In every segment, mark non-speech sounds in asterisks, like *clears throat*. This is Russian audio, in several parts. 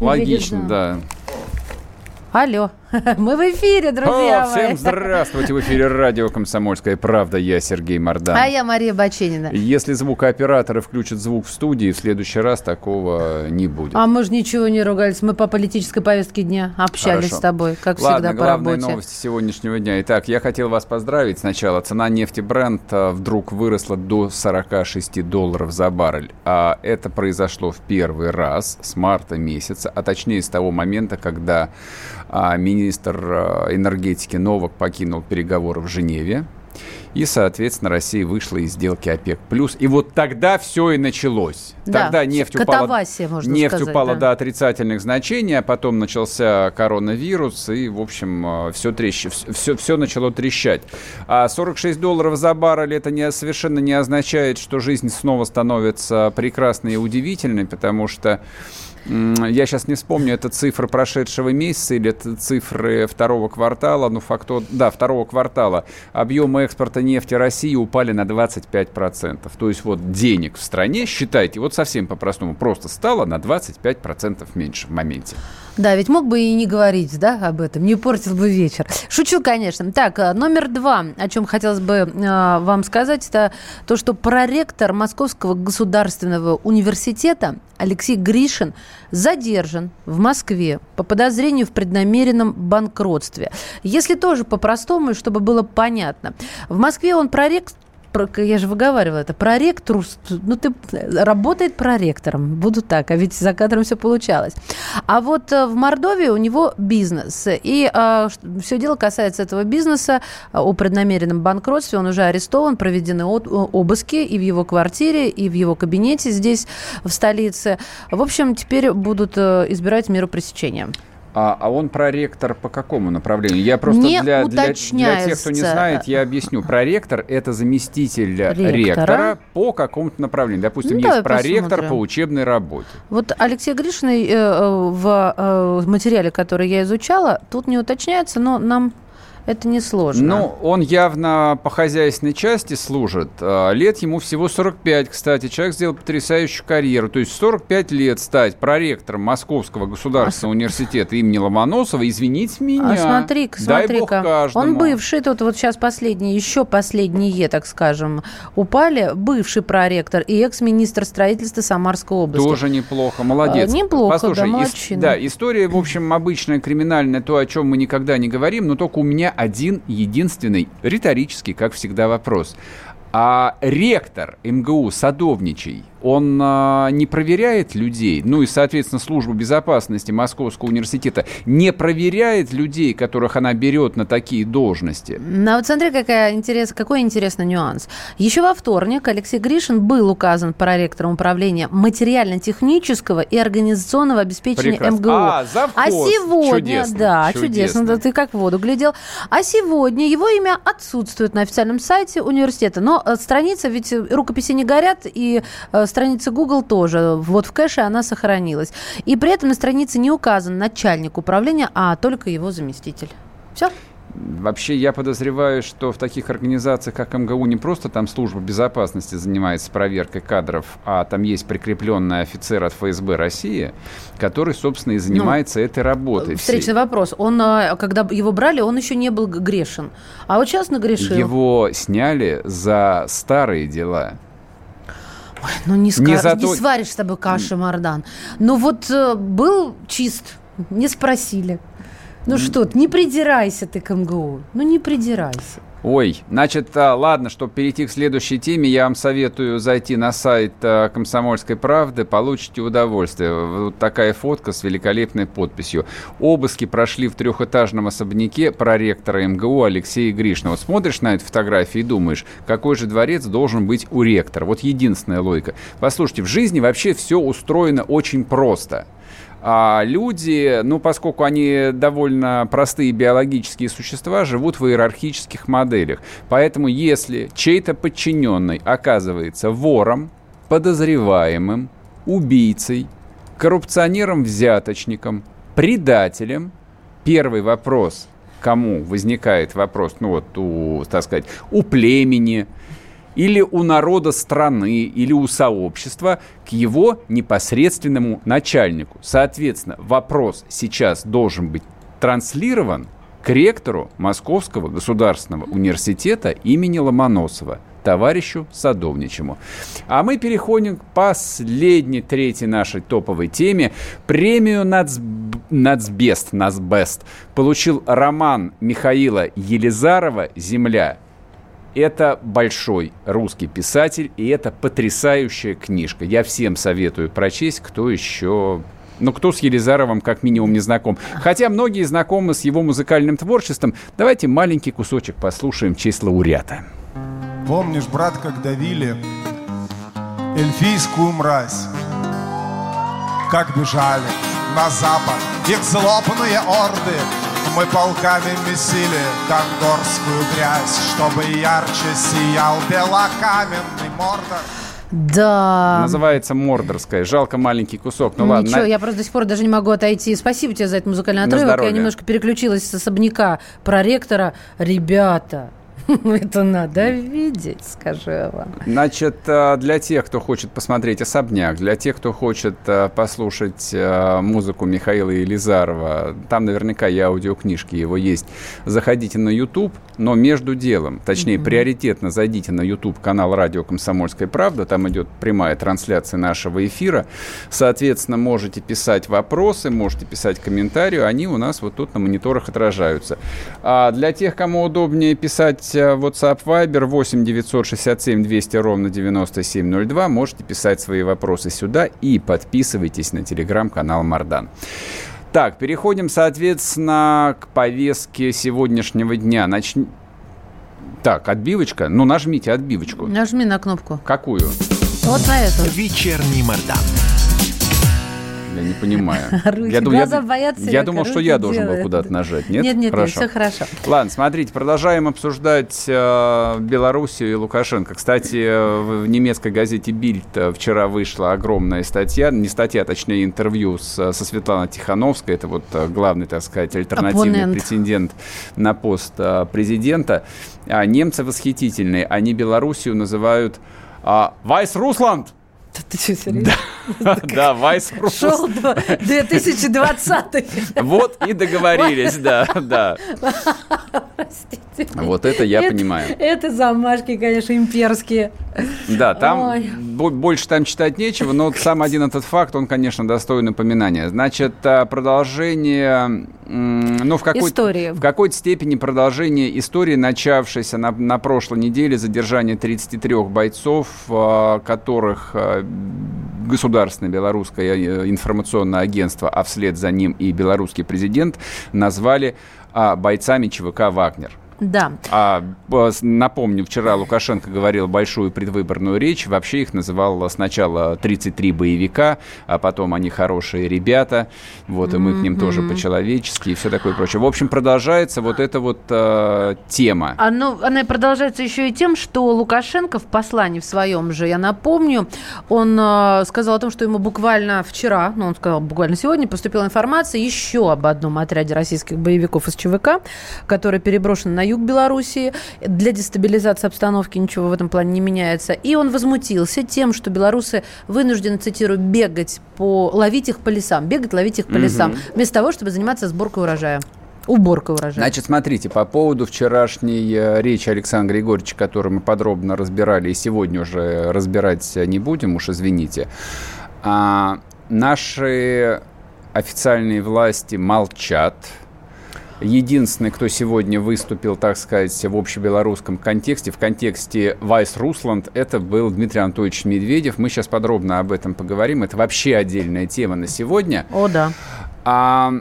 Логично, да. Алло, *laughs* мы в эфире, друзья О, мои. всем здравствуйте! В эфире радио «Комсомольская правда». Я Сергей Мордан. А я Мария Баченина. Если звукооператоры включат звук в студии, в следующий раз такого не будет. А мы же ничего не ругались. Мы по политической повестке дня общались Хорошо. с тобой, как Ладно, всегда, по главные работе. новости сегодняшнего дня. Итак, я хотел вас поздравить. Сначала цена нефти Brent а, вдруг выросла до 46 долларов за баррель. А это произошло в первый раз с марта месяца, а точнее с того момента, когда министр а, энергетики Новак покинул переговоры в Женеве. И, соответственно, Россия вышла из сделки ОПЕК+. И вот тогда все и началось. Да, Тогда нефть упала, нефть сказать, упала да. до отрицательных значений, а потом начался коронавирус, и, в общем, все, трещ... все, все начало трещать. А 46 долларов за баррель это не, совершенно не означает, что жизнь снова становится прекрасной и удивительной, потому что я сейчас не вспомню, это цифры прошедшего месяца или это цифры второго квартала, ну факт тот- да, второго квартала. Объемы экспорта нефти России упали на 25%. То есть вот денег в стране, считайте, вот совсем по-простому, просто стало на 25% меньше в моменте. Да, ведь мог бы и не говорить, да, об этом, не портил бы вечер. Шучу, конечно. Так, э, номер два, о чем хотелось бы э, вам сказать, это то, что проректор Московского государственного университета Алексей Гришин задержан в Москве по подозрению в преднамеренном банкротстве. Если тоже по-простому, чтобы было понятно. В Москве он проректор про- я же выговаривала это, проректор, ну ты работает проректором, буду так, а ведь за кадром все получалось. А вот э, в Мордовии у него бизнес, и все дело касается этого бизнеса э, о преднамеренном банкротстве, он уже арестован, проведены от- обыски и в его квартире, и в его кабинете здесь, в столице. В общем, теперь будут э, избирать меру пресечения. А, а он проректор по какому направлению? Я просто Не для, для, для тех, кто не знает, я объясну. Проректор – это заместитель Ректора. ректора, по какому-то направлению. Допустим, Ну, есть проректор посмотрим. по учебной работе. Вот Алексей Гришин э, э, в э, материале, который я изучала, тут не уточняется, но нам это не сложно. Ну, он явно по хозяйственной части служит. А, Лет ему всего 45, кстати. Человек сделал потрясающую карьеру. То есть 45 лет стать проректором Московского государственного университета имени Ломоносова, извините меня. А смотри-ка, смотри-ка. Он бывший, тут вот сейчас последние, еще последние, так скажем, упали. Бывший проректор и экс-министр строительства Самарской области. Тоже неплохо, молодец. А, неплохо, Послушай, да, ис- молодчина. да, история, в общем, обычная, криминальная, то, о чем мы никогда не говорим, но только у меня один единственный, риторический, как всегда, вопрос. А ректор МГУ Садовничий, он а, не проверяет людей, ну и, соответственно, служба безопасности Московского университета не проверяет людей, которых она берет на такие должности. Ну, а вот смотри, какая интерес, какой интересный нюанс. Еще во вторник Алексей Гришин был указан проректором управления материально-технического и организационного обеспечения Прекрасно. МГУ. А, завхоз. сегодня, Чудесно, да, чудесно. чудесно, да, ты как в воду глядел. А сегодня его имя отсутствует на официальном сайте университета. Но э, страница, ведь э, рукописи не горят, и страница Google тоже. Вот в кэше она сохранилась. И при этом на странице не указан начальник управления, а только его заместитель. Все? Вообще, я подозреваю, что в таких организациях, как МГУ, не просто там служба безопасности занимается проверкой кадров, а там есть прикрепленный офицер от ФСБ России, который, собственно, и занимается этой работой. всей. Встречный вопрос. Он, э, когда его брали, он еще не был грешен. А вот сейчас нагрешил. Его сняли за старые дела. Ну, не, ска- Не не, за то- сваришь с тобой каши, Мардан. Ну, вот э, был чист, не спросили. Ну что ты, не придирайся ты к МГУ. Ну, не придирайся. Ой, значит, а, ладно, чтобы перейти к следующей теме, я вам советую зайти на сайт а, «Комсомольской правды», получите удовольствие. Вот такая фотка с великолепной подписью. Обыски прошли в трехэтажном особняке проректора МГУ Алексея Гришина. Вот смотришь на эту фотографию и думаешь, какой же дворец должен быть у ректора. Вот единственная логика. Послушайте, в жизни вообще все устроено очень просто. А люди, ну, поскольку они довольно простые биологические существа, живут в иерархических моделях. Поэтому если чей-то подчиненный оказывается вором, подозреваемым, убийцей, коррупционером-взяточником, предателем, первый вопрос, кому возникает вопрос, ну вот у, так сказать, у племени, или у народа страны, или у сообщества к его непосредственному начальнику. Соответственно, вопрос сейчас должен быть транслирован к ректору Московского государственного университета имени Ломоносова товарищу Садовничему. А мы переходим к последней, третьей нашей топовой теме. Премию Нац... Нацбест, Нацбест получил роман Михаила Елизарова «Земля». Это большой русский писатель, и это потрясающая книжка. Я всем советую прочесть, кто еще ну, кто с Елизаровым как минимум не знаком. Хотя многие знакомы с его музыкальным творчеством. Давайте маленький кусочек послушаем в честь лауреата. Помнишь, брат, как давили эльфийскую мразь? Как бежали на запад их злобные орды мы полками месили конгорскую грязь, Чтобы ярче сиял белокаменный Мордор. Да. Называется Мордорская. Жалко маленький кусок. Ну, ну ладно. Ничего, на... я просто до сих пор даже не могу отойти. Спасибо тебе за этот музыкальный отрывок. Я немножко переключилась с особняка проректора. Ребята, *laughs* Это надо видеть, скажу я вам. Значит, э, для тех, кто хочет посмотреть «Особняк», для тех, кто хочет э, послушать э, музыку Михаила Елизарова, там наверняка и аудиокнижки его есть, заходите на YouTube, но между делом, точнее, mm-hmm. приоритетно зайдите на YouTube канал «Радио Комсомольская правда», там идет прямая трансляция нашего эфира, соответственно, можете писать вопросы, можете писать комментарии, они у нас вот тут на мониторах отражаются. А для тех, кому удобнее писать WhatsApp Viber 8 967 200 ровно 9702. Можете писать свои вопросы сюда и подписывайтесь на телеграм-канал Мардан. Так, переходим, соответственно, к повестке сегодняшнего дня. Нач... Так, отбивочка. Ну, нажмите отбивочку. Нажми на кнопку. Какую? Вот на эту. Вечерний Мардан. Я не понимаю. *laughs* Руки, я, думал, я, боятся, я думал, что я должен был куда-то нажать. Нет? Нет, нет, хорошо. нет, все хорошо. Ладно, смотрите, продолжаем обсуждать э, Белоруссию и Лукашенко. Кстати, в немецкой газете «Бильд» вчера вышла огромная статья, не статья, а точнее интервью с, со Светланой Тихановской, это вот э, главный, так сказать, альтернативный Оппонент. претендент на пост э, президента. А немцы восхитительные, они Белоруссию называют а, «Вайс Русланд». Ты что, серьезно? Да, *laughs* Вайс Шел 2020 Вот и договорились, да, да. Простите. Вот это я понимаю. Это замашки, конечно, имперские. Да, там больше там читать нечего, но сам один этот факт, он, конечно, достоин напоминания. Значит, а, продолжение, ну, в какой-то, в какой-то степени продолжение истории, начавшейся на, на прошлой неделе, задержание 33 бойцов, а, которых а, государственное белорусское э, информационное агентство, а вслед за ним и белорусский президент назвали а, бойцами ЧВК «Вагнер». Да. А, напомню, вчера Лукашенко говорил большую предвыборную речь. Вообще их называл сначала 33 боевика, а потом они хорошие ребята. Вот, и мы mm-hmm. к ним тоже по-человечески и все такое прочее. В общем, продолжается вот эта вот э, тема. Оно, она продолжается еще и тем, что Лукашенко в послании в своем же, я напомню, он э, сказал о том, что ему буквально вчера, ну, он сказал буквально сегодня, поступила информация еще об одном отряде российских боевиков из ЧВК, который переброшен на юг Белоруссии. Для дестабилизации обстановки ничего в этом плане не меняется. И он возмутился тем, что белорусы вынуждены, цитирую, бегать по... ловить их по лесам. Бегать, ловить их по лесам. Угу. Вместо того, чтобы заниматься сборкой урожая. Уборка урожая. Значит, смотрите, по поводу вчерашней э, речи Александра Григорьевича, которую мы подробно разбирали, и сегодня уже разбирать не будем, уж извините. А, наши официальные власти молчат, Единственный, кто сегодня выступил, так сказать, в общебелорусском контексте, в контексте Вайс Русланд, это был Дмитрий Анатольевич Медведев. Мы сейчас подробно об этом поговорим. Это вообще отдельная тема на сегодня. О, да. А,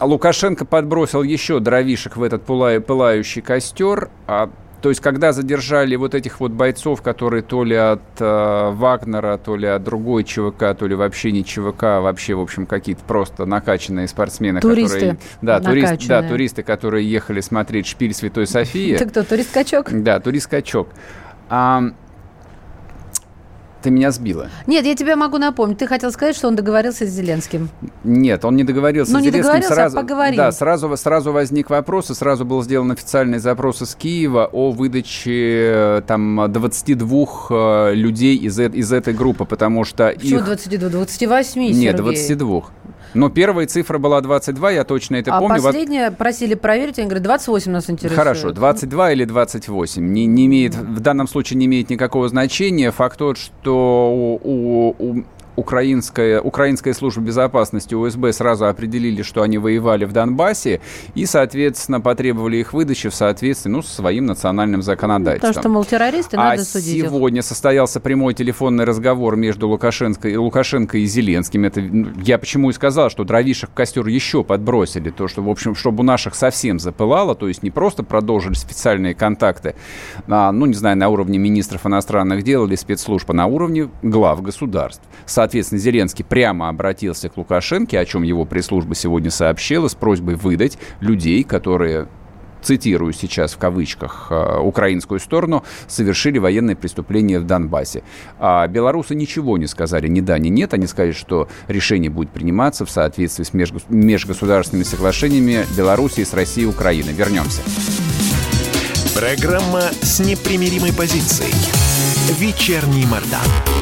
Лукашенко подбросил еще дровишек в этот пылающий костер. А То есть, когда задержали вот этих вот бойцов, которые то ли от э, Вагнера, то ли от другой ЧВК, то ли вообще не ЧВК, а вообще, в общем, какие-то просто накачанные спортсмены, туристы которые... Да, турист, да, туристы, которые ехали смотреть шпиль Святой Софии. Ты кто, турист-качок? Да, турист-качок. А, ты меня сбила. Нет, я тебе могу напомнить. Ты хотел сказать, что он договорился с Зеленским. Нет, он не договорился ну, с не Зеленским. Договорился, сразу, а поговорил. Да, сразу, сразу возник вопрос, и сразу был сделан официальный запрос из Киева о выдаче э, там 22 э, людей из, из этой группы, потому что Почему их... 22? 28, Сергей. Нет, 22. Но первая цифра была 22, я точно это а помню. А последняя просили проверить, они говорят, 28 нас интересует. Хорошо, 22 или 28. Не, не имеет, в данном случае не имеет никакого значения. Факт тот, что у, у, у украинская, украинская служба безопасности УСБ сразу определили, что они воевали в Донбассе, и, соответственно, потребовали их выдачи в соответствии ну, со своим национальным законодательством. Потому что, мол, террористы, а надо судить сегодня их. состоялся прямой телефонный разговор между Лукашенко, и Лукашенко и Зеленским. Это, ну, я почему и сказал, что дровишек в костер еще подбросили, то, что, в общем, чтобы у наших совсем запылало, то есть не просто продолжили специальные контакты, а, ну, не знаю, на уровне министров иностранных дел или спецслужб, а на уровне глав государств. Соответственно, Зеленский прямо обратился к Лукашенко, о чем его пресс-служба сегодня сообщила, с просьбой выдать людей, которые цитирую сейчас в кавычках э, украинскую сторону, совершили военные преступления в Донбассе. А белорусы ничего не сказали, ни да, ни нет. Они сказали, что решение будет приниматься в соответствии с межгосударственными соглашениями Белоруссии с Россией и Украиной. Вернемся. Программа с непримиримой позицией. Вечерний Мордан.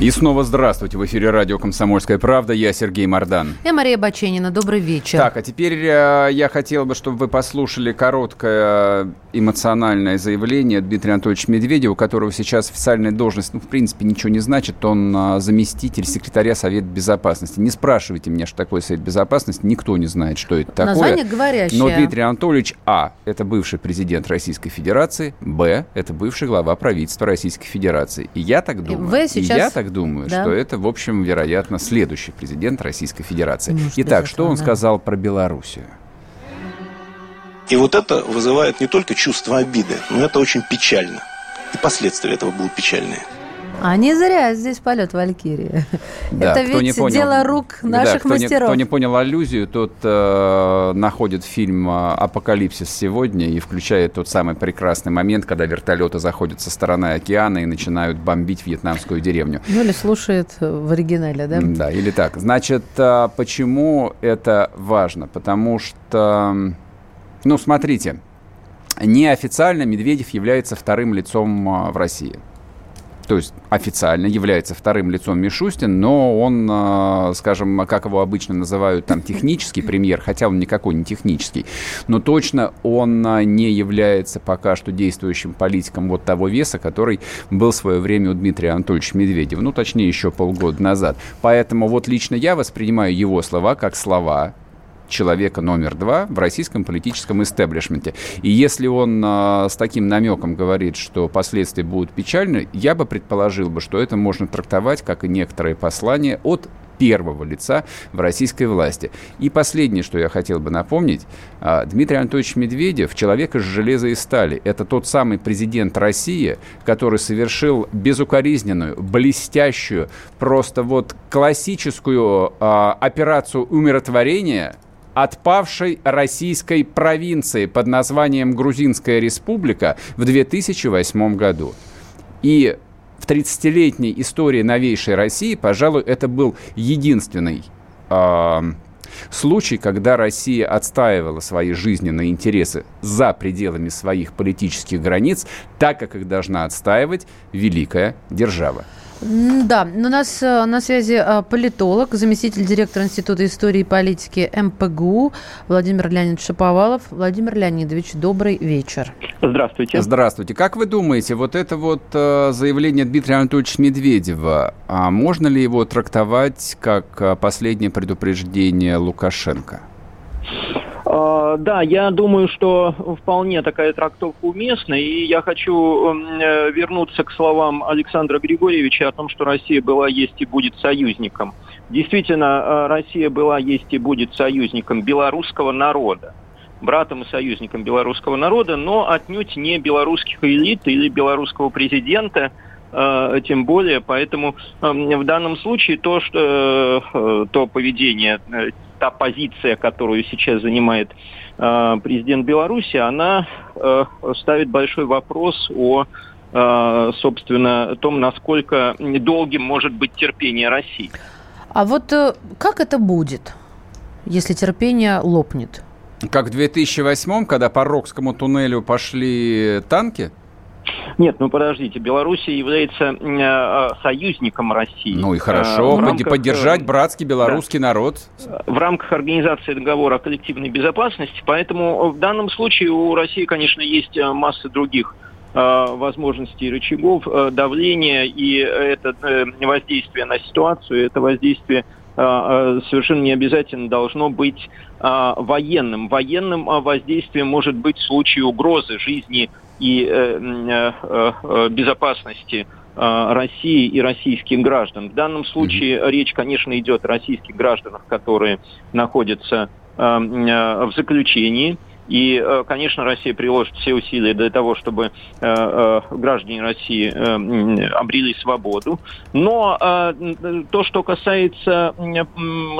И снова здравствуйте. В эфире радио «Комсомольская правда». Я Сергей Мордан. Я Мария Баченина. Добрый вечер. Так, а теперь э, я хотел бы, чтобы вы послушали короткое эмоциональное заявление Дмитрия Анатольевича Медведева, у которого сейчас официальная должность, ну, в принципе, ничего не значит. Он э, заместитель секретаря Совета Безопасности. Не спрашивайте меня, что такое Совет Безопасности. Никто не знает, что это такое. Название говорящее. Но Дмитрий Анатольевич, а, это бывший президент Российской Федерации, б, это бывший глава правительства Российской Федерации. И я так думаю. В сейчас... И я так думаю, да. что это, в общем, вероятно, следующий президент Российской Федерации. Может, Итак, что он да. сказал про Белоруссию? И вот это вызывает не только чувство обиды, но это очень печально. И последствия этого будут печальные. А не зря здесь полет Валькирии. Да, Это ведь понял, дело рук наших да, кто мастеров. Не, кто не понял аллюзию, тот э, находит фильм э, «Апокалипсис сегодня» и включает тот самый прекрасный момент, когда вертолеты заходят со стороны океана и начинают бомбить вьетнамскую деревню. Ну или слушает в оригинале, да? Да, или так. Значит, э, почему это важно? Потому что, ну, смотрите, неофициально Медведев является вторым лицом э, в России то есть официально является вторым лицом Мишустин, но он, а, скажем, как его обычно называют, там, технический премьер, хотя он никакой не технический, но точно он а, не является пока что действующим политиком вот того веса, который был в свое время у Дмитрия Анатольевича Медведева, ну, точнее, еще полгода назад. Поэтому вот лично я воспринимаю его слова как слова человека номер два в российском политическом истеблишменте. И если он э, с таким намеком говорит, что последствия будут печальны, я бы предположил бы, что это можно трактовать как и некоторые послания от первого лица в российской власти. И последнее, что я хотел бы напомнить, Дмитрий Анатольевич Медведев, человек из железа и стали. Это тот самый президент России, который совершил безукоризненную, блестящую, просто вот классическую операцию умиротворения – отпавшей российской провинции под названием Грузинская республика в 2008 году. И в 30-летней истории новейшей России, пожалуй, это был единственный э, Случай, когда Россия отстаивала свои жизненные интересы за пределами своих политических границ, так, как их должна отстаивать великая держава. Да, у нас э, на связи э, политолог, заместитель директора Института истории и политики МПГУ Владимир Леонидович Шаповалов. Владимир Леонидович, добрый вечер. Здравствуйте. Здравствуйте. Как вы думаете, вот это вот э, заявление Дмитрия Анатольевича Медведева, а можно ли его трактовать как последнее предупреждение Лукашенко? А, да, я думаю, что вполне такая трактовка уместна, и я хочу э, вернуться к словам Александра Григорьевича о том, что Россия была, есть и будет союзником. Действительно, э, Россия была, есть и будет союзником белорусского народа братом и союзником белорусского народа, но отнюдь не белорусских элит или белорусского президента, тем более. Поэтому в данном случае то, что то поведение та позиция, которую сейчас занимает э, президент Беларуси, она э, ставит большой вопрос о, э, собственно, том, насколько долгим может быть терпение России. А вот э, как это будет, если терпение лопнет? Как в 2008 когда по Рокскому туннелю пошли танки? Нет, ну подождите, Белоруссия является э, союзником России. Ну и хорошо, э, рамках, поддержать братский белорусский да, народ. В рамках организации договора о коллективной безопасности, поэтому в данном случае у России, конечно, есть э, масса других э, возможностей рычагов э, давления, и это э, воздействие на ситуацию, это воздействие совершенно не обязательно должно быть военным. Военным воздействием может быть в случае угрозы жизни и э, э, э, безопасности России и российских граждан. В данном случае речь, конечно, идет о российских гражданах, которые находятся в заключении. И, конечно, Россия приложит все усилия для того, чтобы граждане России обрели свободу. Но то, что касается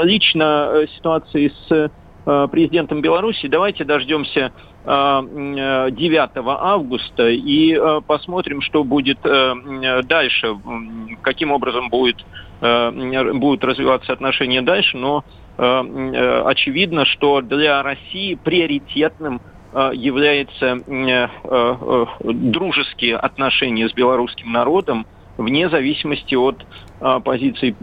лично ситуации с президентом Беларуси, давайте дождемся 9 э, августа и э, посмотрим, что будет э, дальше, каким образом будет, будут развиваться отношения дальше, но очевидно, что для России приоритетным является дружеские отношения с белорусским народом, вне зависимости от позиций,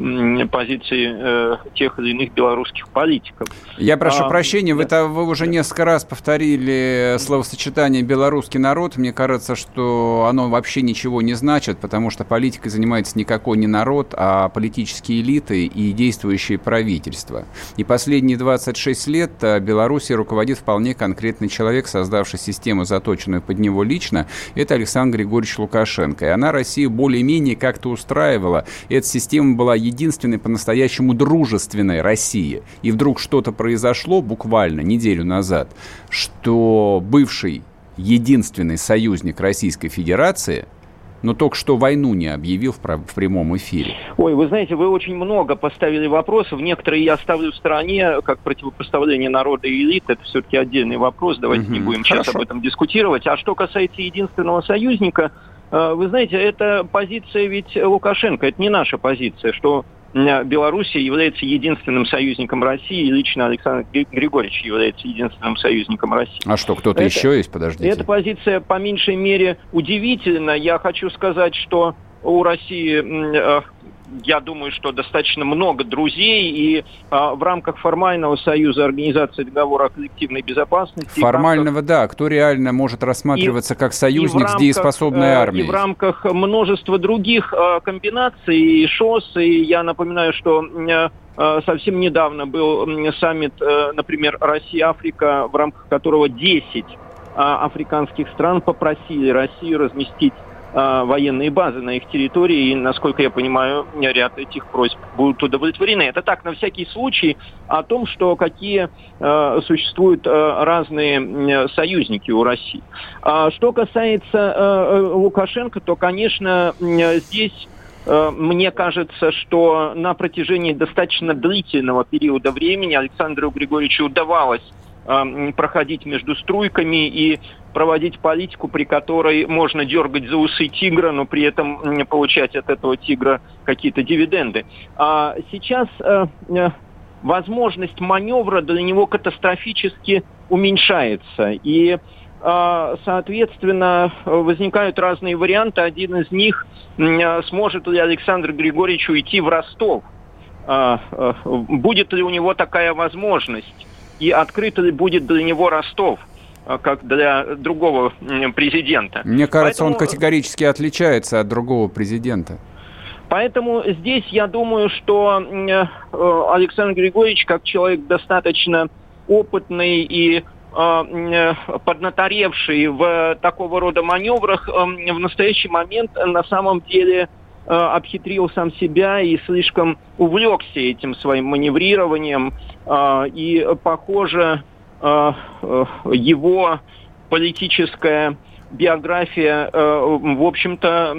позиций э, тех или иных белорусских политиков. Я прошу а, прощения, да. вы, вы уже да. несколько раз повторили словосочетание «белорусский народ». Мне кажется, что оно вообще ничего не значит, потому что политикой занимается никакой не народ, а политические элиты и действующие правительства. И последние 26 лет э, Беларуси руководит вполне конкретный человек, создавший систему, заточенную под него лично. Это Александр Григорьевич Лукашенко. И она Россию более-менее как-то устраивала. Это система была единственной по-настоящему дружественной России. И вдруг что-то произошло буквально неделю назад, что бывший единственный союзник Российской Федерации – но только что войну не объявил в, в прямом эфире. Ой, вы знаете, вы очень много поставили вопросов. Некоторые я оставлю в стороне, как противопоставление народа и элит. Это все-таки отдельный вопрос. Давайте угу. не будем Хорошо. сейчас об этом дискутировать. А что касается единственного союзника, вы знаете, это позиция ведь Лукашенко, это не наша позиция, что Белоруссия является единственным союзником России, и лично Александр Григорьевич является единственным союзником России. А что, кто-то еще есть? Подождите. Эта позиция по меньшей мере удивительна. Я хочу сказать, что у России э, я думаю, что достаточно много друзей, и а, в рамках формального союза Организации договора о коллективной безопасности... Формального, рамках, да. Кто реально может рассматриваться и, как союзник рамках, с дееспособной армией? И в рамках множества других а, комбинаций и ШОС, и я напоминаю, что а, совсем недавно был саммит, а, например, Россия-Африка, в рамках которого 10 а, африканских стран попросили Россию разместить Э, военные базы на их территории, и, насколько я понимаю, ряд этих просьб будут удовлетворены. Это так, на всякий случай, о том, что какие э, существуют э, разные э, союзники у России. А что касается э, э Лукашенко, то, конечно, здесь мне кажется, что на протяжении достаточно длительного периода времени Александру Григорьевичу удавалось проходить между струйками и проводить политику, при которой можно дергать за усы тигра, но при этом получать от этого тигра какие-то дивиденды. А сейчас э, э, возможность маневра для него катастрофически уменьшается. И соответственно, возникают разные варианты. Один из них, сможет ли Александр Григорьевич уйти в Ростов. Будет ли у него такая возможность? И открыт будет для него Ростов? как для другого президента. Мне кажется, Поэтому... он категорически отличается от другого президента. Поэтому здесь я думаю, что э, Александр Григорьевич, как человек достаточно опытный и э, поднаторевший в такого рода маневрах, э, в настоящий момент на самом деле обхитрил сам себя и слишком увлекся этим своим маневрированием. И, похоже, его политическая биография, э, в общем-то,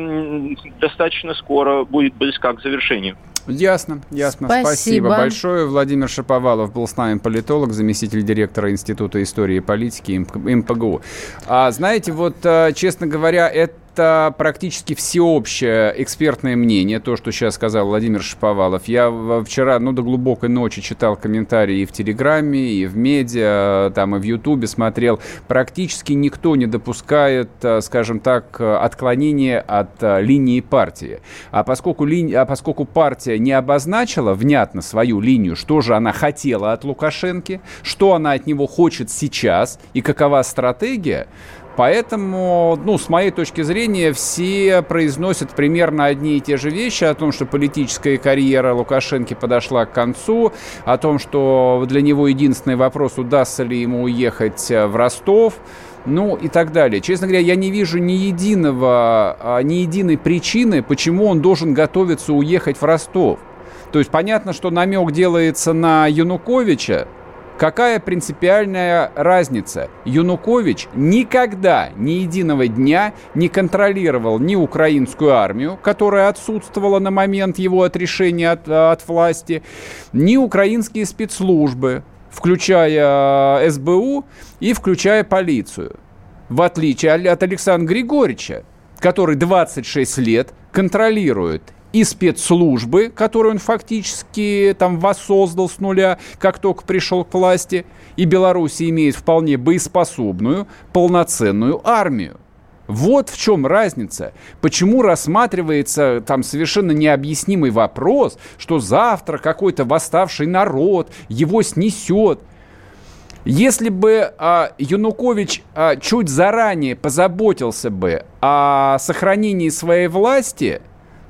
достаточно скоро будет близка к завершению. Ясно, ясно. Спасибо. Спасибо большое. Владимир Шаповалов был с нами политолог, заместитель директора Института истории и политики МПГУ. А знаете, вот, э, честно говоря, это это практически всеобщее экспертное мнение, то, что сейчас сказал Владимир Шиповалов. Я вчера, ну, до глубокой ночи читал комментарии и в Телеграме, и в медиа, там, и в Ютубе смотрел. Практически никто не допускает, э, скажем так, отклонения от э, линии партии. А поскольку, ли... а поскольку партия не обозначила внятно свою линию, что же она хотела от Лукашенко, что она от него хочет сейчас и какова стратегия, Поэтому, ну, с моей точки зрения, все произносят примерно одни и те же вещи о том, что политическая карьера Лукашенко подошла к концу, о том, что для него единственный вопрос, удастся ли ему уехать э, в Ростов, ну и так далее. Честно говоря, я не вижу ни единого, а, ни единой причины, почему он должен готовиться уехать в Ростов. То есть понятно, что намек делается на Януковича, Какая принципиальная разница? Янукович никогда, ни единого дня не контролировал ни украинскую армию, которая отсутствовала на момент его отрешения от, от власти, ни украинские спецслужбы, включая э, СБУ и включая полицию. В отличие от Александра Григорьевича, который 26 лет контролирует и спецслужбы, которые он фактически там воссоздал с нуля, как только пришел к власти, и Беларусь имеет вполне боеспособную, полноценную армию. Вот в чем разница. Почему рассматривается там совершенно необъяснимый вопрос, что завтра какой-то восставший народ его снесет. Если бы а, Янукович а, чуть заранее позаботился бы о сохранении своей власти,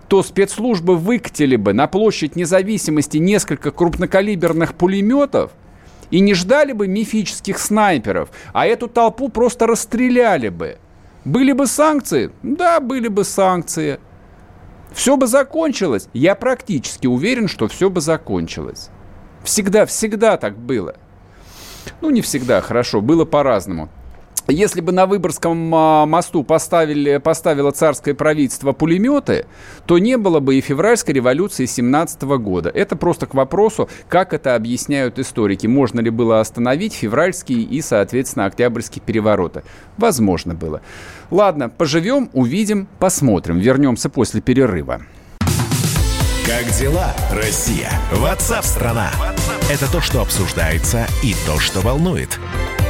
то спецслужбы выкатили бы на площадь независимости несколько крупнокалиберных пулеметов и не ждали бы мифических снайперов, а эту толпу просто расстреляли бы. Были бы санкции? Да, были бы санкции. Все бы закончилось. Я практически уверен, что все бы закончилось. Всегда, всегда так было. Ну, не всегда, хорошо, было по-разному. Если бы на Выборгском а, мосту поставили, поставило царское правительство пулеметы, то не было бы и февральской революции 17 года. Это просто к вопросу, как это объясняют историки. Можно ли было остановить февральские и, соответственно, октябрьские перевороты? Возможно было. Ладно, поживем, увидим, посмотрим. Вернемся после перерыва. Как дела, Россия? Ватсап-страна! Это то, что обсуждается и то, что волнует.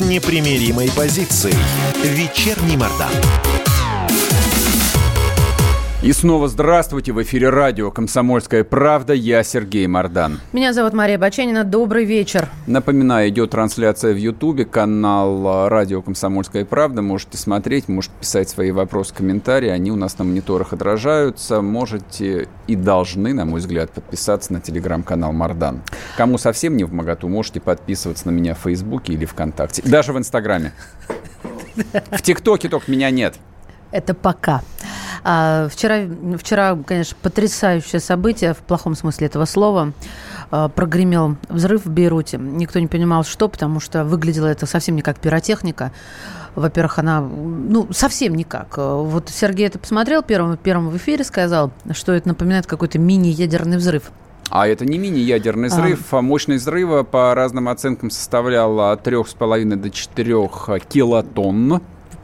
непримиримой позицией. Вечерний Мордан. И снова здравствуйте. В эфире радио «Комсомольская правда». Я Сергей Мордан. Меня зовут Мария Баченина. Добрый вечер. Напоминаю, идет трансляция в Ютубе, канал радио «Комсомольская правда». Можете смотреть, можете писать свои вопросы, комментарии. Они у нас на мониторах отражаются. Можете и должны, на мой взгляд, подписаться на телеграм-канал Мордан. Кому совсем не в моготу, можете подписываться на меня в Фейсбуке или ВКонтакте. Даже в Инстаграме. В ТикТоке только меня нет. Это пока. А, вчера, вчера, конечно, потрясающее событие, в плохом смысле этого слова. э, прогремел взрыв в Бейруте. Никто не понимал, что, потому что выглядело это совсем не как пиротехника. Во-первых, она, ну, совсем никак. Вот Сергей это посмотрел первым, первым в эфире, сказал, что это напоминает какой-то мини-ядерный взрыв. А это не мини-ядерный а. взрыв. А. Мощность взрыва, по разным оценкам, составляла от 3,5 до 4 килотонн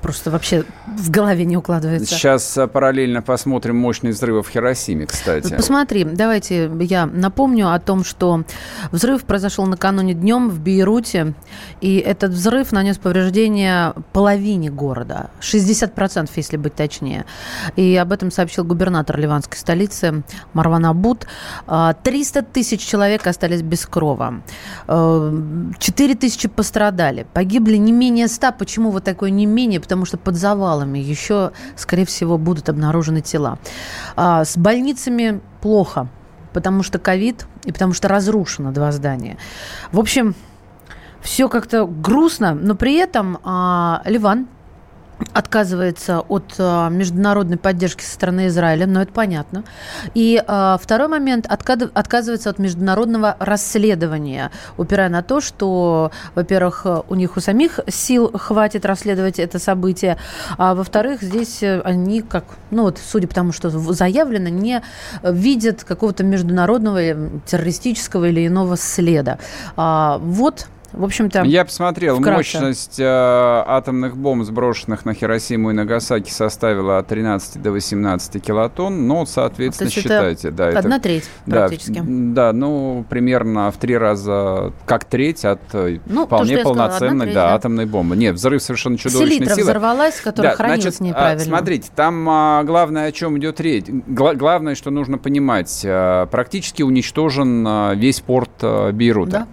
просто вообще в голове не укладывается. Сейчас э, параллельно посмотрим мощный взрыв в Хиросиме, кстати. Посмотри, давайте я напомню о том, что взрыв произошел накануне днем в Бейруте, и этот взрыв нанес повреждения половине города, 60%, если быть точнее. И об этом сообщил губернатор ливанской столицы Марван Абут. 300 тысяч человек остались без крова. 4 тысячи пострадали. Погибли не менее 100. Почему вот такое не менее? Потому что под завалами еще, скорее всего, будут обнаружены тела. А, с больницами плохо, потому что ковид и потому что разрушено два здания. В общем, все как-то грустно, но при этом а, Ливан отказывается от э, международной поддержки со стороны Израиля, но это понятно. И э, второй момент откад, отказывается от международного расследования, упирая на то, что, во-первых, у них у самих сил хватит расследовать это событие, а во-вторых, здесь они, как, ну вот, судя по тому, что заявлено, не видят какого-то международного террористического или иного следа. А, вот в общем-то, Я посмотрел, вкратце. мощность э, атомных бомб, сброшенных на Хиросиму и Нагасаки, составила от 13 до 18 килотонн, но, соответственно, То считайте. Это да, одна это, треть практически. Да, ну, примерно в три раза, как треть от э, ну, вполне то, полноценной треть, да, да. атомной бомбы. Нет, взрыв совершенно чудовищной Селитра силы. взорвалась, которая да, хранилась значит, неправильно. А, смотрите, там а, главное, о чем идет речь. Гла- главное, что нужно понимать, а, практически уничтожен а, весь порт а, Бейрута. Да.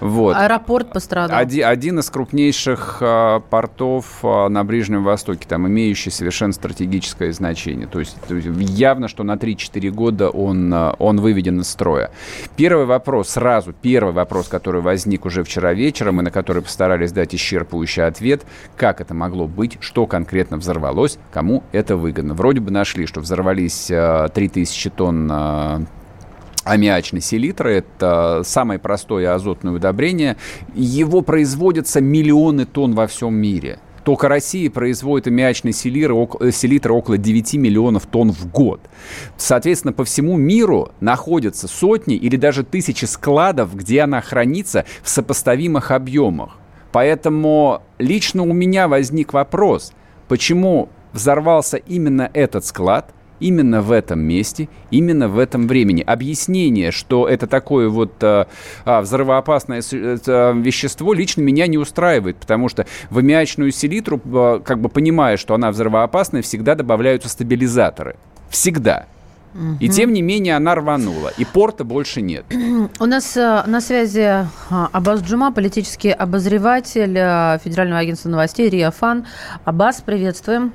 Вот. Аэропорт пострадал. Один, один из крупнейших э, портов э, на Ближнем Востоке, там имеющий совершенно стратегическое значение. То есть, то есть явно, что на 3-4 года он, э, он выведен из строя. Первый вопрос, сразу первый вопрос, который возник уже вчера вечером, и на который постарались дать исчерпывающий ответ, как это могло быть, что конкретно взорвалось, кому это выгодно. Вроде бы нашли, что взорвались э, 3000 тонн э, аммиачный селитр – это самое простое азотное удобрение. Его производятся миллионы тонн во всем мире. Только Россия производит аммиачный селитр, селитр около 9 миллионов тонн в год. Соответственно, по всему миру находятся сотни или даже тысячи складов, где она хранится в сопоставимых объемах. Поэтому лично у меня возник вопрос, почему взорвался именно этот склад – именно в этом месте, именно в этом времени. Объяснение, что это такое вот а, а взрывоопасное это вещество, лично меня не устраивает, потому что в аммиачную селитру, а, как бы понимая, что она взрывоопасная, всегда добавляются стабилизаторы. Всегда. И тем не менее она рванула, и порта больше нет. *clears throat* У нас э, на связи Аббас Джума, политический обозреватель э, Федерального агентства новостей РИА Фан. Аббас, приветствуем.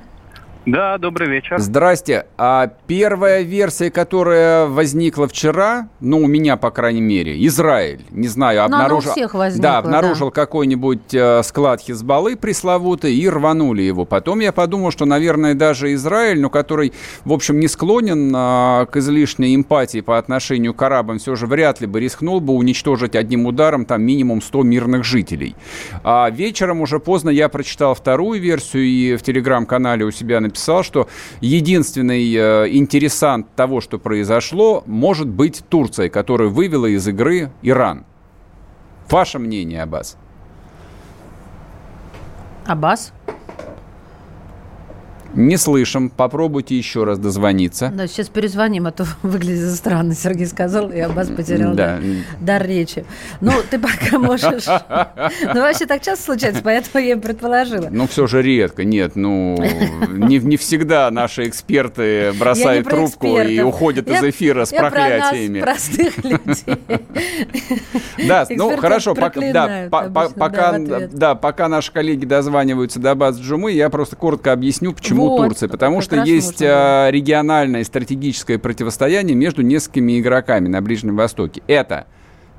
Да, добрый вечер. Здрасте. А первая версия, которая возникла вчера, ну, у меня, по крайней мере, Израиль, не знаю, обнаружил... всех возникла, да, обнаружил да. какой-нибудь э, склад Хизбаллы пресловутый и рванули его. Потом я подумал, что, наверное, даже Израиль, но который, в общем, не склонен э, к излишней эмпатии по отношению к арабам, все же вряд ли бы рискнул бы уничтожить одним ударом там минимум 100 мирных жителей. А вечером уже поздно я прочитал вторую версию и в телеграм-канале у себя написал написал, что единственный э, интересант того, что произошло, может быть Турция, которая вывела из игры Иран. Ваше мнение, Аббас? Аббас? Не слышим. Попробуйте еще раз дозвониться. Да, сейчас перезвоним, а то *laughs* выглядит странно, Сергей сказал, и Аббас потерял да. дар речи. Ну, ты пока *laughs* можешь... Ну, вообще так часто случается, поэтому я предположила. Ну, все же редко. Нет, ну, не, не всегда наши эксперты бросают трубку и уходят я, из эфира с проклятиями. Простых людей. *laughs* Да, ну, хорошо. Пока, да, пока наши коллеги дозваниваются до баз Джумы, я просто коротко объясню, почему Вот, Турция? Потому что есть а, региональное стратегическое противостояние между несколькими игроками на Ближнем Востоке. Это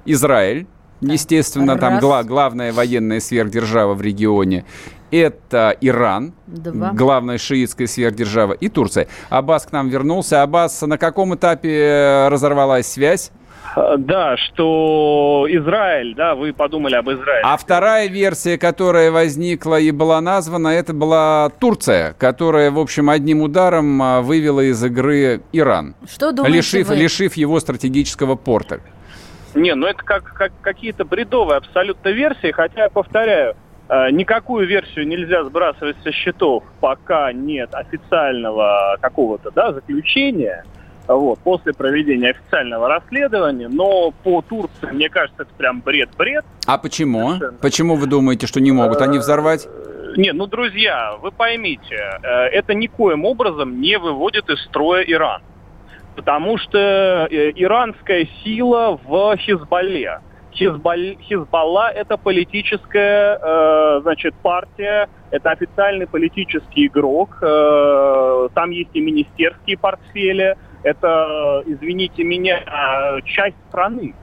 Израиль, естественно, Раз. там гла- главная военная сверхдержава в регионе. Это Иран, Два. главная шиитская сверхдержава, и Турция. Аббас к нам вернулся. Аббас, на каком этапе разорвалась связь? Э, да, что Израиль, да, вы подумали об Израиле. А вторая версия, которая возникла и была названа, это была Турция, которая, в общем, одним ударом а, вывела из игры Иран. Что думаете лишив, вы? лишив его стратегического порта. Не, ну это как, как какие-то бредовые абсолютно версии, хотя я повторяю, э, никакую версию нельзя сбрасывать со счетов, пока нет официального какого-то да, заключения, вот, после проведения официального расследования, но по Турции, мне кажется, это прям бред-бред. А почему? Совершенно. Почему вы думаете, что не могут они взорвать? Э, Не, ну, друзья, вы поймите, э, это никоим образом не выводит из строя Иран. Потому что э, иранская сила в Хизбалле. Хизбаль, Хизбалла это политическая, э, значит, партия, это официальный политический игрок. э, там есть и министерские портфели. Это, извините меня, часть страны.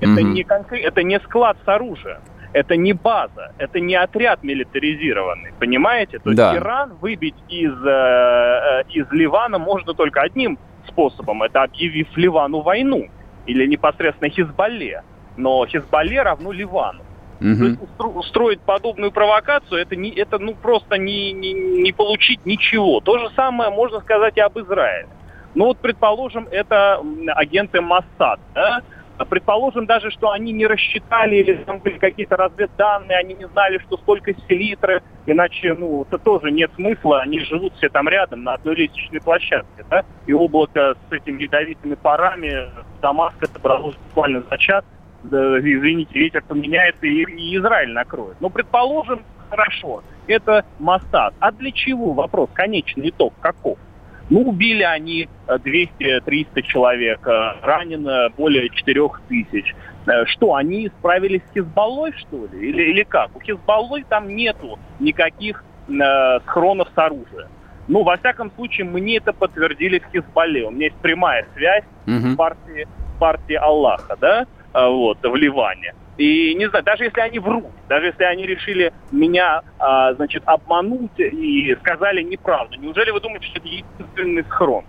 Это Мгм. не конкре- это не склад с оружием. Это не база, это не отряд милитаризированный, понимаете? То есть Да. Иран выбить из, э, э, из Ливана можно только одним способом, это объявив Ливану войну или непосредственно Хизбалле. Но Хизбалле равно Ливану. То Мгм. есть устро- устроить подобную провокацию, это, не, это ну, просто не, не, не получить ничего. То же самое можно сказать и об Израиле. Ну вот, предположим, это агенты Моссад, да? Предположим даже, что они не рассчитали или там были какие-то разведданные, они не знали, что столько селитры, иначе, ну, это тоже нет смысла, они живут все там рядом, на одной лестничной площадке, да, и облако с этими ядовитыми парами в Дамаск это бралось буквально за час, да, извините, ветер поменяется и, и Израиль накроет. Ну, предположим, хорошо, это Моссад. А для чего? Вопрос, конечный итог каков? Ну, убили они э, 200-300 человек, э, ранено более 4 тысяч. Э, Что, они справились с Хизбаллой, что ли? Или, или как? У Хизбаллы там нету никаких э, схронов с оружием. Ну, во всяком случае, мне это подтвердили в Хизбалле. У меня есть прямая связь Мгм. с партией, партией Аллаха, да, вот, в Ливане. И не знаю, даже если они врут, даже если они решили меня, а, значит, обмануть и сказали неправду, неужели вы думаете, что это единственный схрон?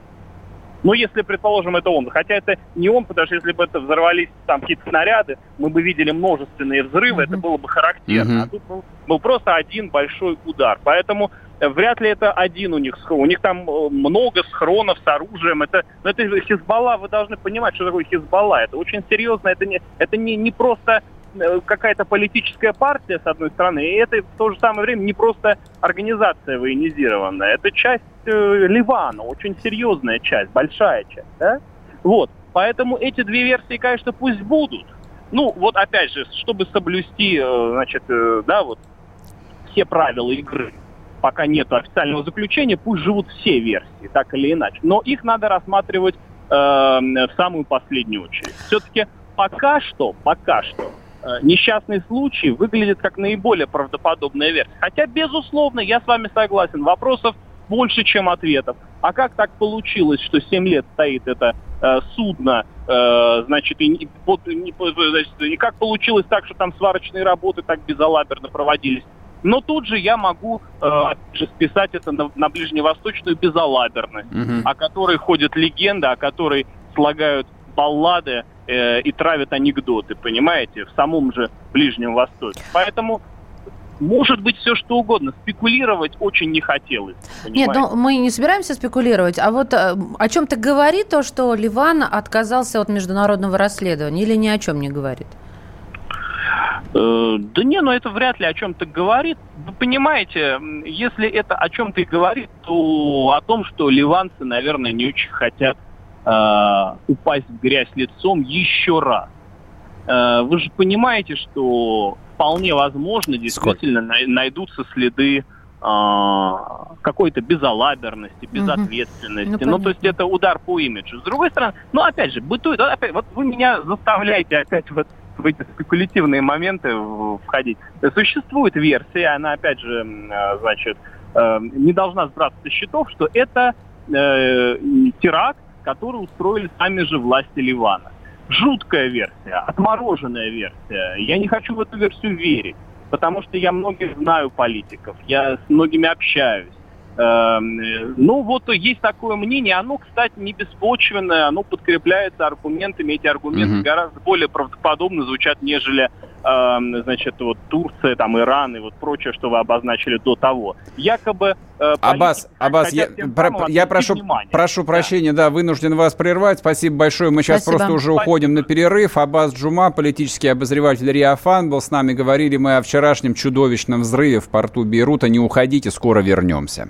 Ну, если, предположим, это он. Хотя это не он, потому что если бы это взорвались там какие-то снаряды, мы бы видели множественные взрывы, это было бы характерно. Мгм. А тут был, был просто один большой удар. Поэтому э, вряд ли это один у них схрон. У них там э, много схронов с оружием. Это, ну, это Хизбалла, вы должны понимать, что такое Хизбалла. Это очень серьезно, это не, это не, не просто какая-то политическая партия, с одной стороны, и это в то же самое время не просто организация военизированная. Это часть э, Ливана, очень серьезная часть, большая часть. Да? Вот. Поэтому эти две версии, конечно, пусть будут. Ну, вот опять же, чтобы соблюсти, э, значит, э, да, вот все правила игры, пока нет официального заключения, пусть живут все версии, так или иначе. Но их надо рассматривать э, в самую последнюю очередь. Все-таки пока что, пока что, э, несчастный случай выглядит как наиболее правдоподобная версия. Хотя, безусловно, я с вами согласен, вопросов больше, чем ответов. А как так получилось, что 7 лет стоит это э, судно, э, значит, и, под- не- значит, и как получилось так, что там сварочные работы так безалаберно проводились? Но тут же я могу э, списать это на, на ближневосточную безалаберность, Мгм. о которой ходят легенды, о которой слагают баллады э, и травят анекдоты, понимаете, в самом же Ближнем Востоке. Поэтому может быть все что угодно. Спекулировать очень не хотелось. Нет, понимаете. ну мы не собираемся спекулировать. А вот э, о чем-то говорит то, что Ливан отказался от международного расследования или ни о чем не говорит? Э, Да не, ну это вряд ли о чем-то говорит. Вы понимаете, если это о чем-то и говорит, то о том, что ливанцы, наверное, не очень хотят э, упасть в грязь лицом еще раз. Э, вы же понимаете, что вполне возможно действительно най- найдутся следы э, какой-то безалаберности, безответственности. Ну, Ну, то есть это удар по имиджу. С другой стороны, ну, опять же, бытует, вот опять, вот вы меня заставляете опять вот в эти спекулятивные моменты входить. Существует версия, она, опять же, э, значит, э, не должна сбраться со счетов, что это э, теракт, который устроили сами же власти Ливана. Жуткая версия, отмороженная версия. Я не хочу в эту версию верить, потому что я многих знаю политиков, я с многими общаюсь. Эм, ну, вот есть такое мнение. Оно, кстати, не беспочвенное, оно подкрепляется аргументами. Эти аргументы угу. гораздо более правдоподобно звучат, нежели э, значит, вот Турция, там, Иран и вот прочее, что вы обозначили до того. Якобы... Э, Аббас, Аббас я, про, я прошу, прошу прощения, да. да, вынужден вас прервать. Спасибо большое. Мы сейчас Спасибо. просто уже Спасибо. уходим на перерыв. Аббас Джума, политический обозреватель Риафан, был с нами. Говорили мы о вчерашнем чудовищном взрыве в порту Бейрута. Не уходите, скоро вернемся.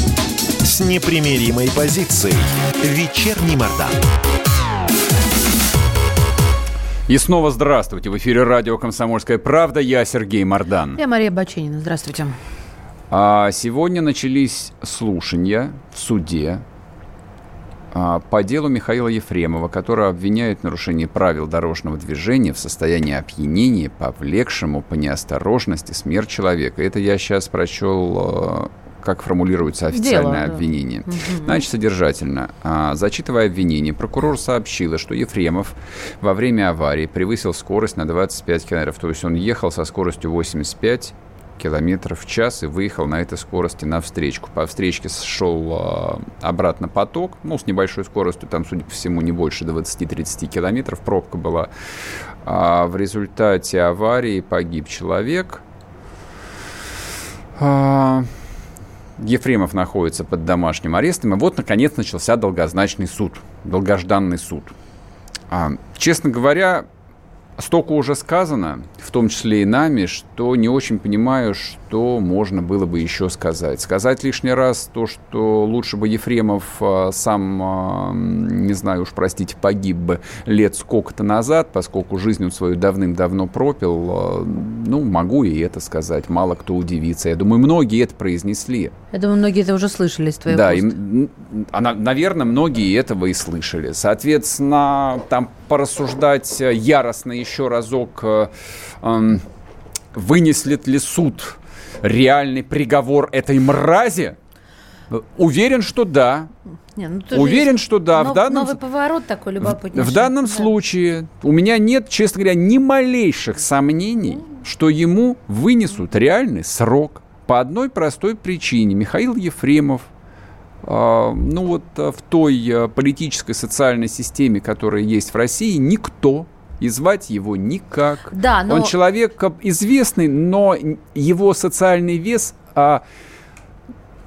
непримиримой позицией. Вечерний Мордан. И снова здравствуйте. В эфире радио «Комсомольская правда». Я Сергей Мордан. Я Мария Баченина. Здравствуйте. А сегодня начались слушания в суде а, по делу Михаила Ефремова, который обвиняет в нарушении правил дорожного движения в состоянии опьянения, повлекшему по неосторожности смерть человека. Это я сейчас прочел а, как формулируется официальное Дело, обвинение. Да. Значит, содержательно. А, зачитывая обвинение, прокурор сообщила, что Ефремов во время аварии превысил скорость на 25 километров. То есть он ехал со скоростью 85 километров в час и выехал на этой скорости на встречку. По встречке шел э, обратно поток, ну, с небольшой скоростью, там, судя по всему, не больше 20-30 километров, пробка была. А в результате аварии погиб человек. А, Ефремов находится под домашним арестом. И вот, наконец, начался долгозначный суд, долгожданный суд. А, честно говоря, столько уже сказано, в том числе и нами, что не очень понимаю, что можно было бы еще сказать. Сказать лишний раз то, что лучше бы Ефремов а, сам, а, не знаю уж, простите, погиб бы лет сколько-то назад, поскольку жизнь он свою давным-давно пропил, а, ну, могу и это сказать, мало кто удивится. Я думаю, многие это произнесли. Я думаю, многие это уже слышали из твоих Да, и, наверное, многие этого и слышали. Соответственно, там порассуждать яростно еще разок, э, э, вынеслит ли суд реальный приговор этой мрази? Уверен, что да. Не, ну, Уверен, есть... что да. Но, в данном... Новый поворот такой любопытный. В, в данном да. случае у меня нет, честно говоря, ни малейших сомнений, что ему вынесут реальный срок по одной простой причине. Михаил Ефремов, э, ну вот э, в той э, политической социальной системе, которая есть в России, никто и звать его никак. Да, но... Он человек известный, но его социальный вес а,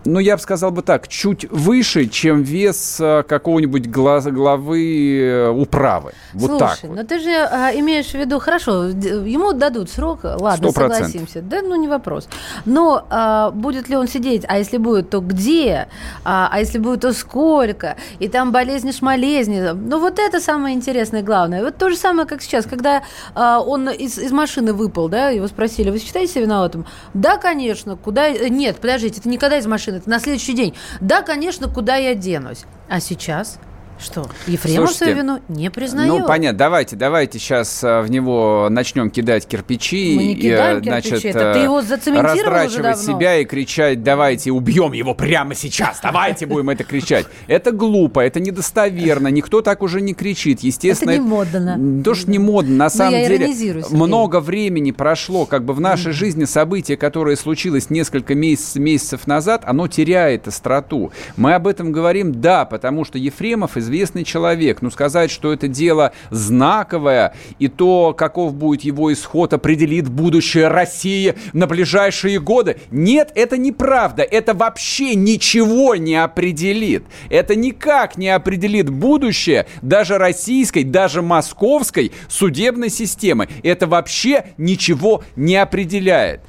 ну, я бы сказал бы так, чуть выше, чем вес э, какого-нибудь глаз, главы э, управы. Вот Слушай, так вот. ну ты же а, имеешь в виду, хорошо, ему дадут срок, ладно, 100%. согласимся. Да, ну не вопрос. Но а, будет ли он сидеть, а если будет, то где, а, а если будет, то сколько, и там болезни шмалезни. Ну вот это самое интересное, главное. Вот то же самое, как сейчас, когда а, он из, из машины выпал, да, его спросили, вы считаете себя виноватым? Да, конечно, куда... Нет, подождите, это никогда из машины это на следующий день. Да, конечно, куда я денусь? А сейчас? Что? Ефремов Слушайте, свою вину не признает. Ну, понятно. Давайте, давайте сейчас а, в него начнем кидать кирпичи. Мы не кидаем и, значит, кирпичи. Это ты его зацементировал Растрачивать себя и кричать, давайте убьем его прямо сейчас. Давайте будем это кричать. Это глупо, это недостоверно. Никто так уже не кричит. Естественно, это не модно. То, что не модно. На самом деле, много времени прошло. Как бы в нашей жизни событие, которое случилось несколько месяцев назад, оно теряет остроту. Мы об этом говорим, да, потому что Ефремов известный известный человек. Ну, сказать, что это дело знаковое, и то, каков будет его исход, определит будущее России на ближайшие годы. Нет, это неправда. Это вообще ничего не определит. Это никак не определит будущее даже российской, даже московской судебной системы. Это вообще ничего не определяет.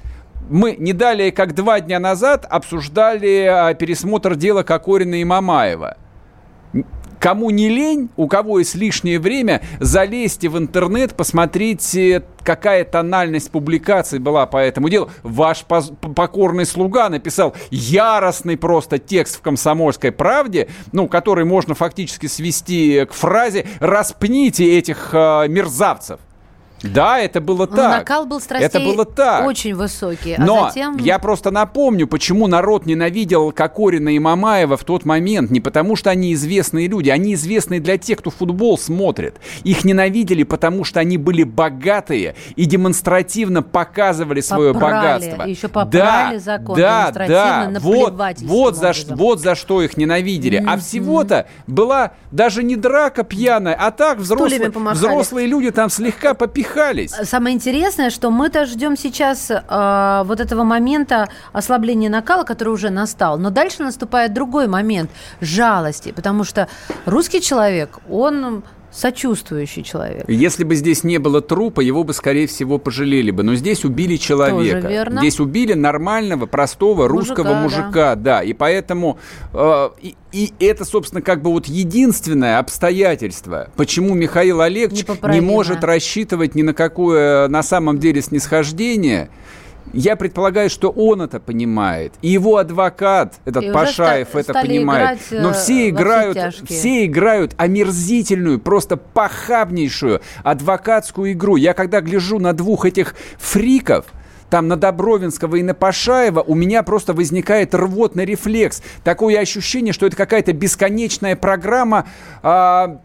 мы не далее, как два дня назад, обсуждали а, пересмотр дела Кокорина и Мамаева. Кому не лень, у кого есть лишнее время, залезьте в интернет, посмотрите, какая тональность публикации была по этому делу. Ваш покорный слуга написал яростный просто текст в «Комсомольской правде», ну, который можно фактически свести к фразе «распните этих э, мерзавцев». Да, это было так. Накал был страстей это было так. очень высокий. А Но затем... я просто напомню, почему народ ненавидел Кокорина и Мамаева в тот момент. Не потому, что они известные люди. Они известные для тех, кто футбол смотрит. Их ненавидели, потому что они были богатые и демонстративно показывали свое попрали, богатство. Еще попрали да, закон да, да. Вот, вот, за, образом. вот за что их ненавидели. Mm-hmm. А всего-то была даже не драка пьяная, а так взрослые, взрослые люди там слегка попихали задыхались. Самое интересное, что мы-то ждем сейчас э, вот этого момента ослабления накала, который уже настал. Но дальше наступает другой момент жалости, потому что русский человек, он сочувствующий человек. Если бы здесь не было трупа, его бы, скорее всего, пожалели бы. Но здесь убили человека. Тоже верно. Здесь убили нормального, простого русского мужика, мужика да. да. И поэтому э, и, и это, собственно, как бы вот единственное обстоятельство, почему Михаил Олегович не может рассчитывать ни на какое на самом деле снисхождение я предполагаю, что он это понимает. И его адвокат, этот и Пашаев, это понимает. Но все э, играют, все играют омерзительную, просто похабнейшую адвокатскую игру. Я когда гляжу на двух этих фриков, там на Добровинского и на Пашаева, у меня просто возникает рвотный рефлекс. Такое ощущение, что это какая-то бесконечная программа а,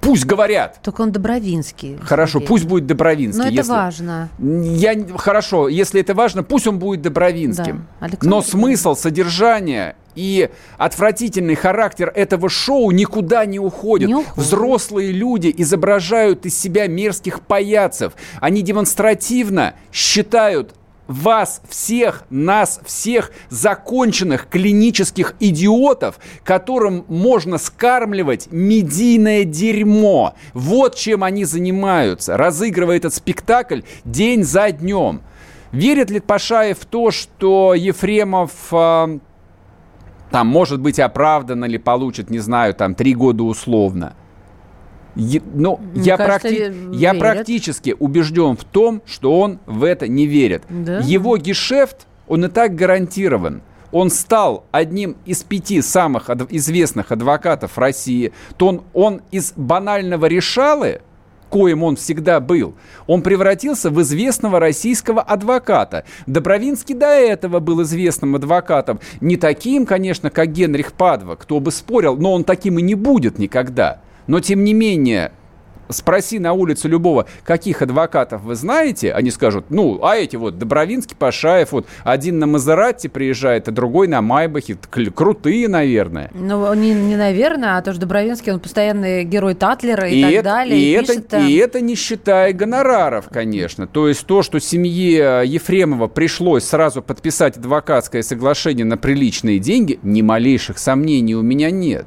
Пусть говорят. Только он Добровинский. Хорошо, Сергей. пусть будет Добровинский. Но это если... важно. Я... Хорошо, если это важно, пусть он будет Добровинским. Да. Но смысл, содержание и отвратительный характер этого шоу никуда не уходит. не уходит. Взрослые люди изображают из себя мерзких паяцев. Они демонстративно считают вас всех, нас всех законченных клинических идиотов, которым можно скармливать медийное дерьмо. Вот чем они занимаются, разыгрывая этот спектакль день за днем. Верит ли Пашаев в то, что Ефремов э, там, может быть, оправдан или получит, не знаю, там, три года условно? Ну, я, кажется, практи... я практически убежден в том, что он в это не верит. Да? Его гешефт, он и так гарантирован. Он стал одним из пяти самых известных адвокатов России. То он, он из банального решалы, коим он всегда был, он превратился в известного российского адвоката. Добровинский до этого был известным адвокатом. Не таким, конечно, как Генрих Падва, кто бы спорил, но он таким и не будет никогда. Но, тем не менее, спроси на улице любого, каких адвокатов вы знаете, они скажут, ну, а эти вот, Добровинский, Пашаев, вот, один на Мазератти приезжает, а другой на Майбахе, крутые, наверное. Ну, не, не наверное, а то, что Добровинский, он постоянный герой Татлера и, и так это, далее. И, и, это, там... и это не считая гонораров, конечно. То есть то, что семье Ефремова пришлось сразу подписать адвокатское соглашение на приличные деньги, ни малейших сомнений у меня нет.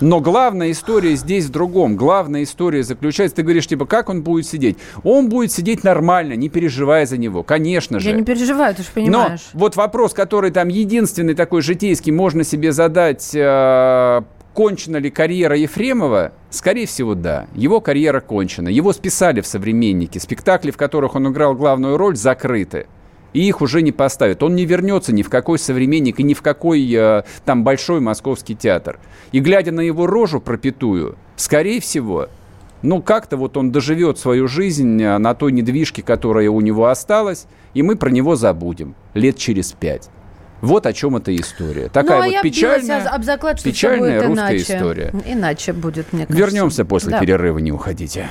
Но главная история здесь в другом. Главная история заключается, ты говоришь, типа, как он будет сидеть? Он будет сидеть нормально, не переживая за него, конечно же. Я не переживаю, ты же понимаешь. Но вот вопрос, который там единственный такой житейский можно себе задать, э, кончена ли карьера Ефремова? Скорее всего, да. Его карьера кончена. Его списали в «Современнике». Спектакли, в которых он играл главную роль, закрыты и их уже не поставят. Он не вернется ни в какой современник и ни в какой э, там большой московский театр. И глядя на его рожу пропитую, скорее всего, ну, как-то вот он доживет свою жизнь э, на той недвижке, которая у него осталась, и мы про него забудем лет через пять. Вот о чем эта история. Такая ну, а вот печальная, об заклад, что печальная русская иначе. история. Иначе будет, мне кажется. Вернемся после да. перерыва, не уходите.